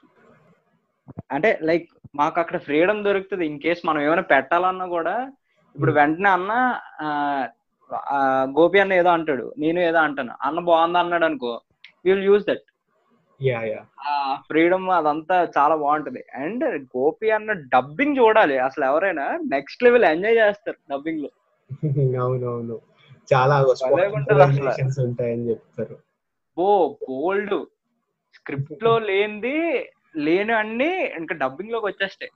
అంటే లైక్ మాకు అక్కడ ఫ్రీడమ్ దొరుకుతుంది ఇన్ కేస్ మనం ఏమైనా పెట్టాలన్నా కూడా. ఇప్పుడు వెంటనే అన్న గోపి అన్న ఏదో అంటాడు నేను ఏదో అంటాను. అన్న బాగుంది అన్నాడు అనుకో విల్ యూజ్ దట్ ఫ్రీడమ్ అదంతా చాలా బాగుంటది. అండ్ గోపి అన్న డబ్బింగ్ చూడాలి. అసలు ఎవరైనా నెక్స్ట్ లెవెల్ ఎంజాయ్ చేస్తారు డబ్బింగ్లో [laughs] అవునవును. చాలా ఉంటాయని చెప్తారు. ఓ బోల్డ్. స్క్రిప్ట్లో లేనిది లేని అన్ని ఇంకా డబ్బింగ్లోకి వచ్చేస్తాయి.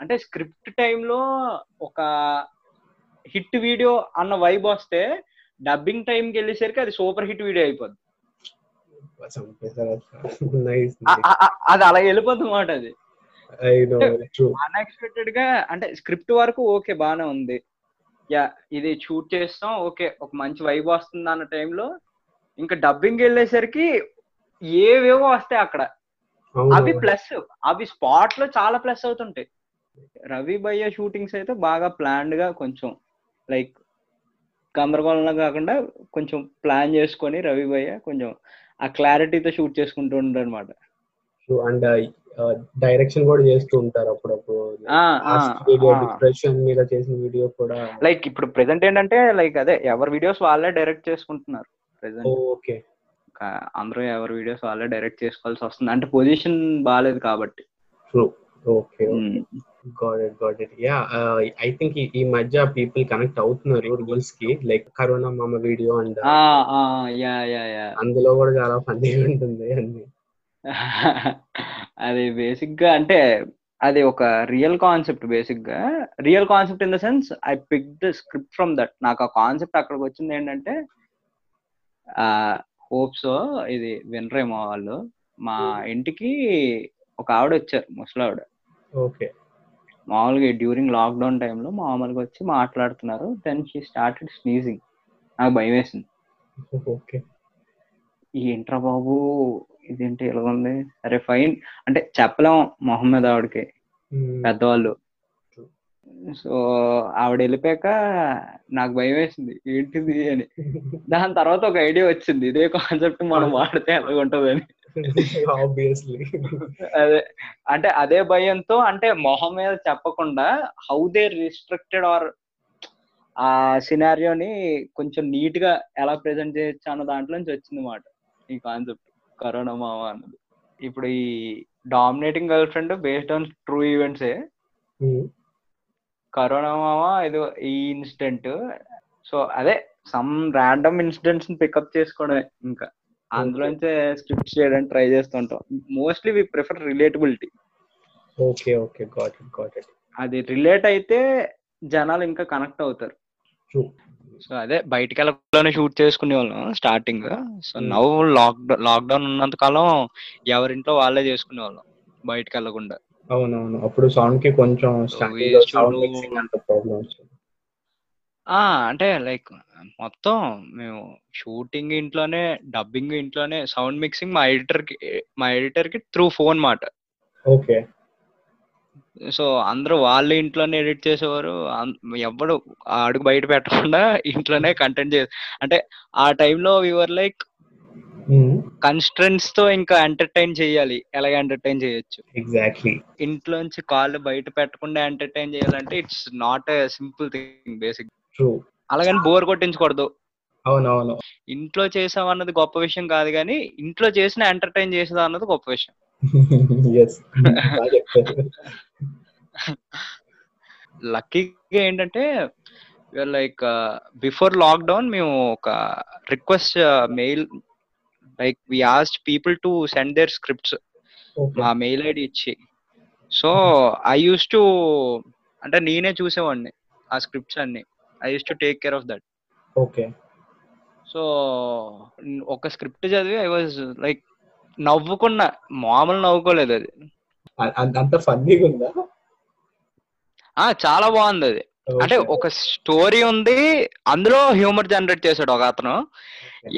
అంటే స్క్రిప్ట్ టైంలో ఒక హిట్ వీడియో అన్న వైబ్ వస్తే డబ్బింగ్ టైంకి వెళ్ళేసరికి అది సూపర్ హిట్ వీడియో అయిపోద్ది చంపేశారు అసలు నైస్ ఆ- ఆ- ఆ- [laughs] అది అలా వెళ్ళిపోద్ది మాట అది. అన్ఎక్స్పెక్టెడ్గా అంటే స్క్రిప్ట్ వరకు ఓకే బానే ఉంది. యా ఇది షూట్ చేస్తాం ఓకే ఒక మంచి వైబ్ వస్తుంది అన్న టైంలో. ఇంకా డబ్బింగ్ వెళ్ళేసరికి ఏవేవో వస్తాయి అక్కడ? అవి ప్లస్ అవి స్పాట్లో చాలా ప్లస్ అవుతుంటాయి. రవి భయ్య షూటింగ్స్ అయితే బాగా ప్లాన్డ్గా కొంచెం లైక్ గందరగోళంగా కాకుండా కొంచెం ప్లాన్ చేసుకొని రవి భయ్య కొంచెం ఆ క్లారిటీతో షూట్ చేసుకుంటూ ఉంటాడు అనమాట అండ్ డైరెక్షన్ కూడా చేస్తూ ఉంటారు అప్పుడప్పుడు. వీడియో డిప్రెషన్ మీద చేసిన వీడియో కూడా. లైక్ ఇప్పుడు ప్రెసెంట్ ఏంటంటే లైక్ అదే ఎవరి వీడియోస్ వాళ్ళే డైరెక్ట్ చేసుకుంటున్నారు ప్రెసెంట్ ఓకే అందరూ ఎవరి వీడియోస్ వాళ్ళే డైరెక్ట్ చేసుకోవాల్సి వస్తుంది. అంటే పొజిషన్ బాగాలేదు కాబట్టి. Okay got it got it yeah I think ఈ మధ్య పీపుల్ కనెక్ట్ అవుతున్నారు రూల్స్కి. లైక్ కరోనా మామ వీడియో అండ్ ఆ, యా యా యా. అందులో కూడా చాలా ఫన్నీ [laughs] ఉంటుంది అన్ని. అది బేసిక్గా అంటే అది ఒక రియల్ కాన్సెప్ట్ బేసిక్గా real concept in the sense I pick the script from that నాకు ఆ కాన్సెప్ట్ అక్కడికి వచ్చింది ఏంటంటే హోప్స్ ఇది వినరేమో వాళ్ళు. మా ఇంటికి ఒక ఆవిడ వచ్చారు ముసలావిడ. ఓకే మామూలుగా డ్యూరింగ్ లాక్డౌన్ టైంలో మామూలుగా వచ్చి మాట్లాడుతున్నారు. దెన్ షీ స్టార్టెడ్ స్నీజింగ్ నాకు భయం వేసింది. ఓకే. ఏంట్రా బాబు ఇదేంటి ఇలా ఉంది? అరే ఫైన్. అంటే చెప్పలేం మొహం మీద ఆవిడకి పెద్దవాళ్ళు. సో ఆవిడ వెళ్ళిపోయాక నాకు భయం వేసింది. ఏంటిది అని. [laughs] దాని తర్వాత ఒక ఐడియా వచ్చింది. ఇదే కాన్సెప్ట్ మనం వాడితే ఎలాగుంటదని. [laughs] ఆబ్వియస్లీ అదే అంటే అదే భయంతో అంటే మొహం మీద చెప్పకుండా హౌ దే రిస్ట్రిక్టెడ్ ఆర్ ఆ సినారియోని కొంచెం నీట్గా ఎలా ప్రెజెంట్ చేయొచ్చు అన్న దాంట్లో నుంచి వచ్చింది మాట. ఈ కాన్సెప్ట్ కరోనా మామ అన్నది. ఇప్పుడు ఈ dominating girl friend based on true ఈవెంట్సే corona మామ ఇది ఈ ఇన్సిడెంట్ సో అదే సమ్ ర్యాండమ్ ఇన్సిడెంట్స్ పికప్ చేసుకోవడమే ఇంకా. అందులోంచే స్క్రిప్ట్ చేయడానికి ట్రై చేస్తుంటాం. Mostly we prefer relatability okay okay got it got it అది రిలేట్ అయితే జనాలు ఇంకా కనెక్ట్ అవుతారు. సో అదే బయటికి వెళ్ళకుండా షూట్ చేసుకునే వాళ్ళం స్టార్టింగ్ సో. నవ్వు లాక్డౌన్ లాక్డౌన్ ఉన్నంత కాలం ఎవరింట్లో వాళ్ళే చేసుకునే వాళ్ళం బయటికి వెళ్ళకుండా. అవునవును. అప్పుడు సౌండ్కి కొంచెం waste సౌండ్ to- మిక్సింగ్ అంత ప్రాబ్లం వచ్చింది ఆ అంటే లైక్ మొత్తం మేము షూటింగ్ ఇంట్లోనే డబ్బింగ్ ఇంట్లోనే సౌండ్ మిక్సింగ్ మా ఎడిటర్కి మా ఎడిటర్కి త్రూ ఫోన్ మాట. ఓకే. సో అందరూ వాళ్ళ ఇంట్లోనే ఎడిట్ చేసేవారు. అం- ఎవడు ఆ అడుగు బయట పెట్టకుండా [laughs] ఇంట్లోనే కంటెంట్ చే అంటే ఆ టైంలో వివర్ లైక్ కన్స్ట్రెంట్స్తో ఇంకా ఎంటర్టైన్ చేయాలి. ఎలాగ ఎంటర్టైన్ చేయొచ్చు? ఎగ్జాక్ట్లీ ఇంట్లోంచి కాళ్ళు బయట పెట్టకుండా ఎంటర్టైన్ చేయాలంటే it's not a simple thing basic true అలాగని బోర్ కొట్టించకూడదు. అవునవును. ఇంట్లో చేసాం అన్నది గొప్ప విషయం కాదు కానీ ఇంట్లో చేసిన ఎంటర్టైన్ చేసేదా అన్నది గొప్ప విషయం. [laughs] లక్కీగా ఏంటంటే లైక్ బిఫోర్ లాక్డౌన్ మేము ఒక request mail like we asked people to send their scripts మా మెయిల్ ఐడి ఇచ్చి. సో ఐ యూస్ టు అంటే నేనే చూసేవాడిని ఆ స్క్రిప్ట్స్ అన్ని. I used to take care of that okay so ఒక స్క్రిప్ట్ చదివి ఐ వాజ్ లైక్ నవ్వుకున్న. మామూలు నవ్వుకోలేదు అది. అంత ఫన్నీగా ఉందా? ఆ చాలా బాగుంది అది. అంటే ఒక స్టోరీ ఉంది అందులో హ్యూమర్ జనరేట్ చేశాడు ఒక అతను.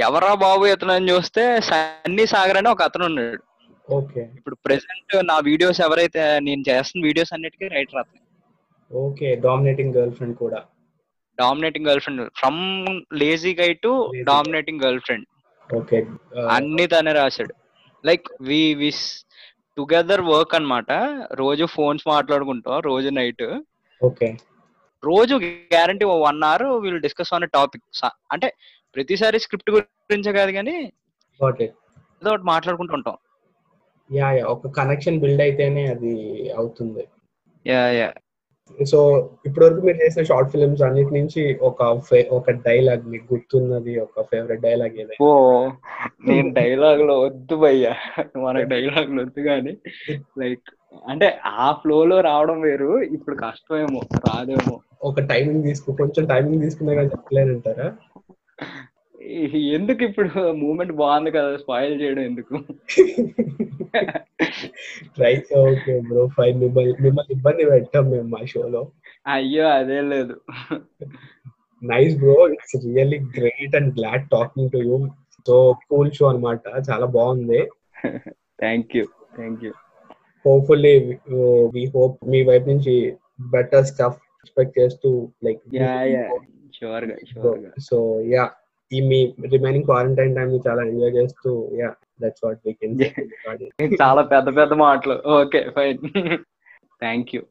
ఎవరా బాబు ఇతను అని చూస్తే సన్నీ సాగర్ అని ఒక అతను ఉన్నాడు. ఓకే ఇప్పుడు ప్రెసెంట్ నా వీడియోస్ ఎవరైతే నేను చేస్తున్న వీడియోస్ అన్నిటికీ రైటర్ అతను. ఓకే డామినేటింగ్ గర్ల్ ఫ్రెండ్ కూడా. Dominating girl friend. From lazy guy to. Dominating girl friend. Okay. అన్ని తనే రాశాడు. లైక్ వి విస్ టుగెదర్ వర్క్ అన్నమాట. రోజు ఫోన్స్ మాట్లాడుకుంటాం రోజు నైట్. ఓకే. రోజు guarantee one hour will discuss on topic. అంటే ప్రతిసారి స్క్రిప్ట్ గురించే కాదు కానీ ఏదో ఒకటి మాట్లాడుకుంటూ ఉంటాం. Yeah yeah. ఒక కనెక్షన్ బిల్డ్ అయితేనే అది అవుతుంది. Yeah yeah. సో ఇప్పటివరకు మీరు చేసిన షార్ట్ ఫిల్మ్స్ అన్నిటి నుంచి ఒక ఒక డైలాగ్ మీకు గుర్తున్నది ఒక ఫేవరెట్ డైలాగ్ ఏదైనా? ఓ నేను డైలాగ్లో వద్దు భయ్యా. మనకు డైలాగ్ వద్దు కానీ లైక్ అంటే ఆ ఫ్లో లో రావడం వేరు ఇప్పుడు కష్టమేమో రాదేమో. ఒక టైమింగ్ తీసుకు కొంచెం టైమింగ్ తీసుకున్నా కానీ చెప్పలేనంటారా ఎందుకు ఇప్పుడు మూమెంట్ బాగుంది కదా స్పాయిల్ చేయడం ఎందుకు? ట్రై ఓకే బ్రో ఫైన్ మిమ్మల్ని మిమ్మల్ని ఇబ్బంది పెట్టాం మేము మా షోలో. అయ్యో అదే లేదు. Nice bro it's really great and glad talking to you so cool show అన్నమాట. చాలా బాగుంది. Thank you thank you hopefully we hope మీ వైపు నుంచి బెటర్ స్టఫ్ ఎక్స్పెక్ట్ చేస్తూ లైక్ యా యా షూర్గా షూర్గా. సో యా ఈ మీ రిమైనింగ్ క్వారంటైన్ టైం చాలా ఎంజాయ్ చేస్తూ yeah that's what we can చాలా పెద్ద పెద్ద మాటలు. Okay fine thank you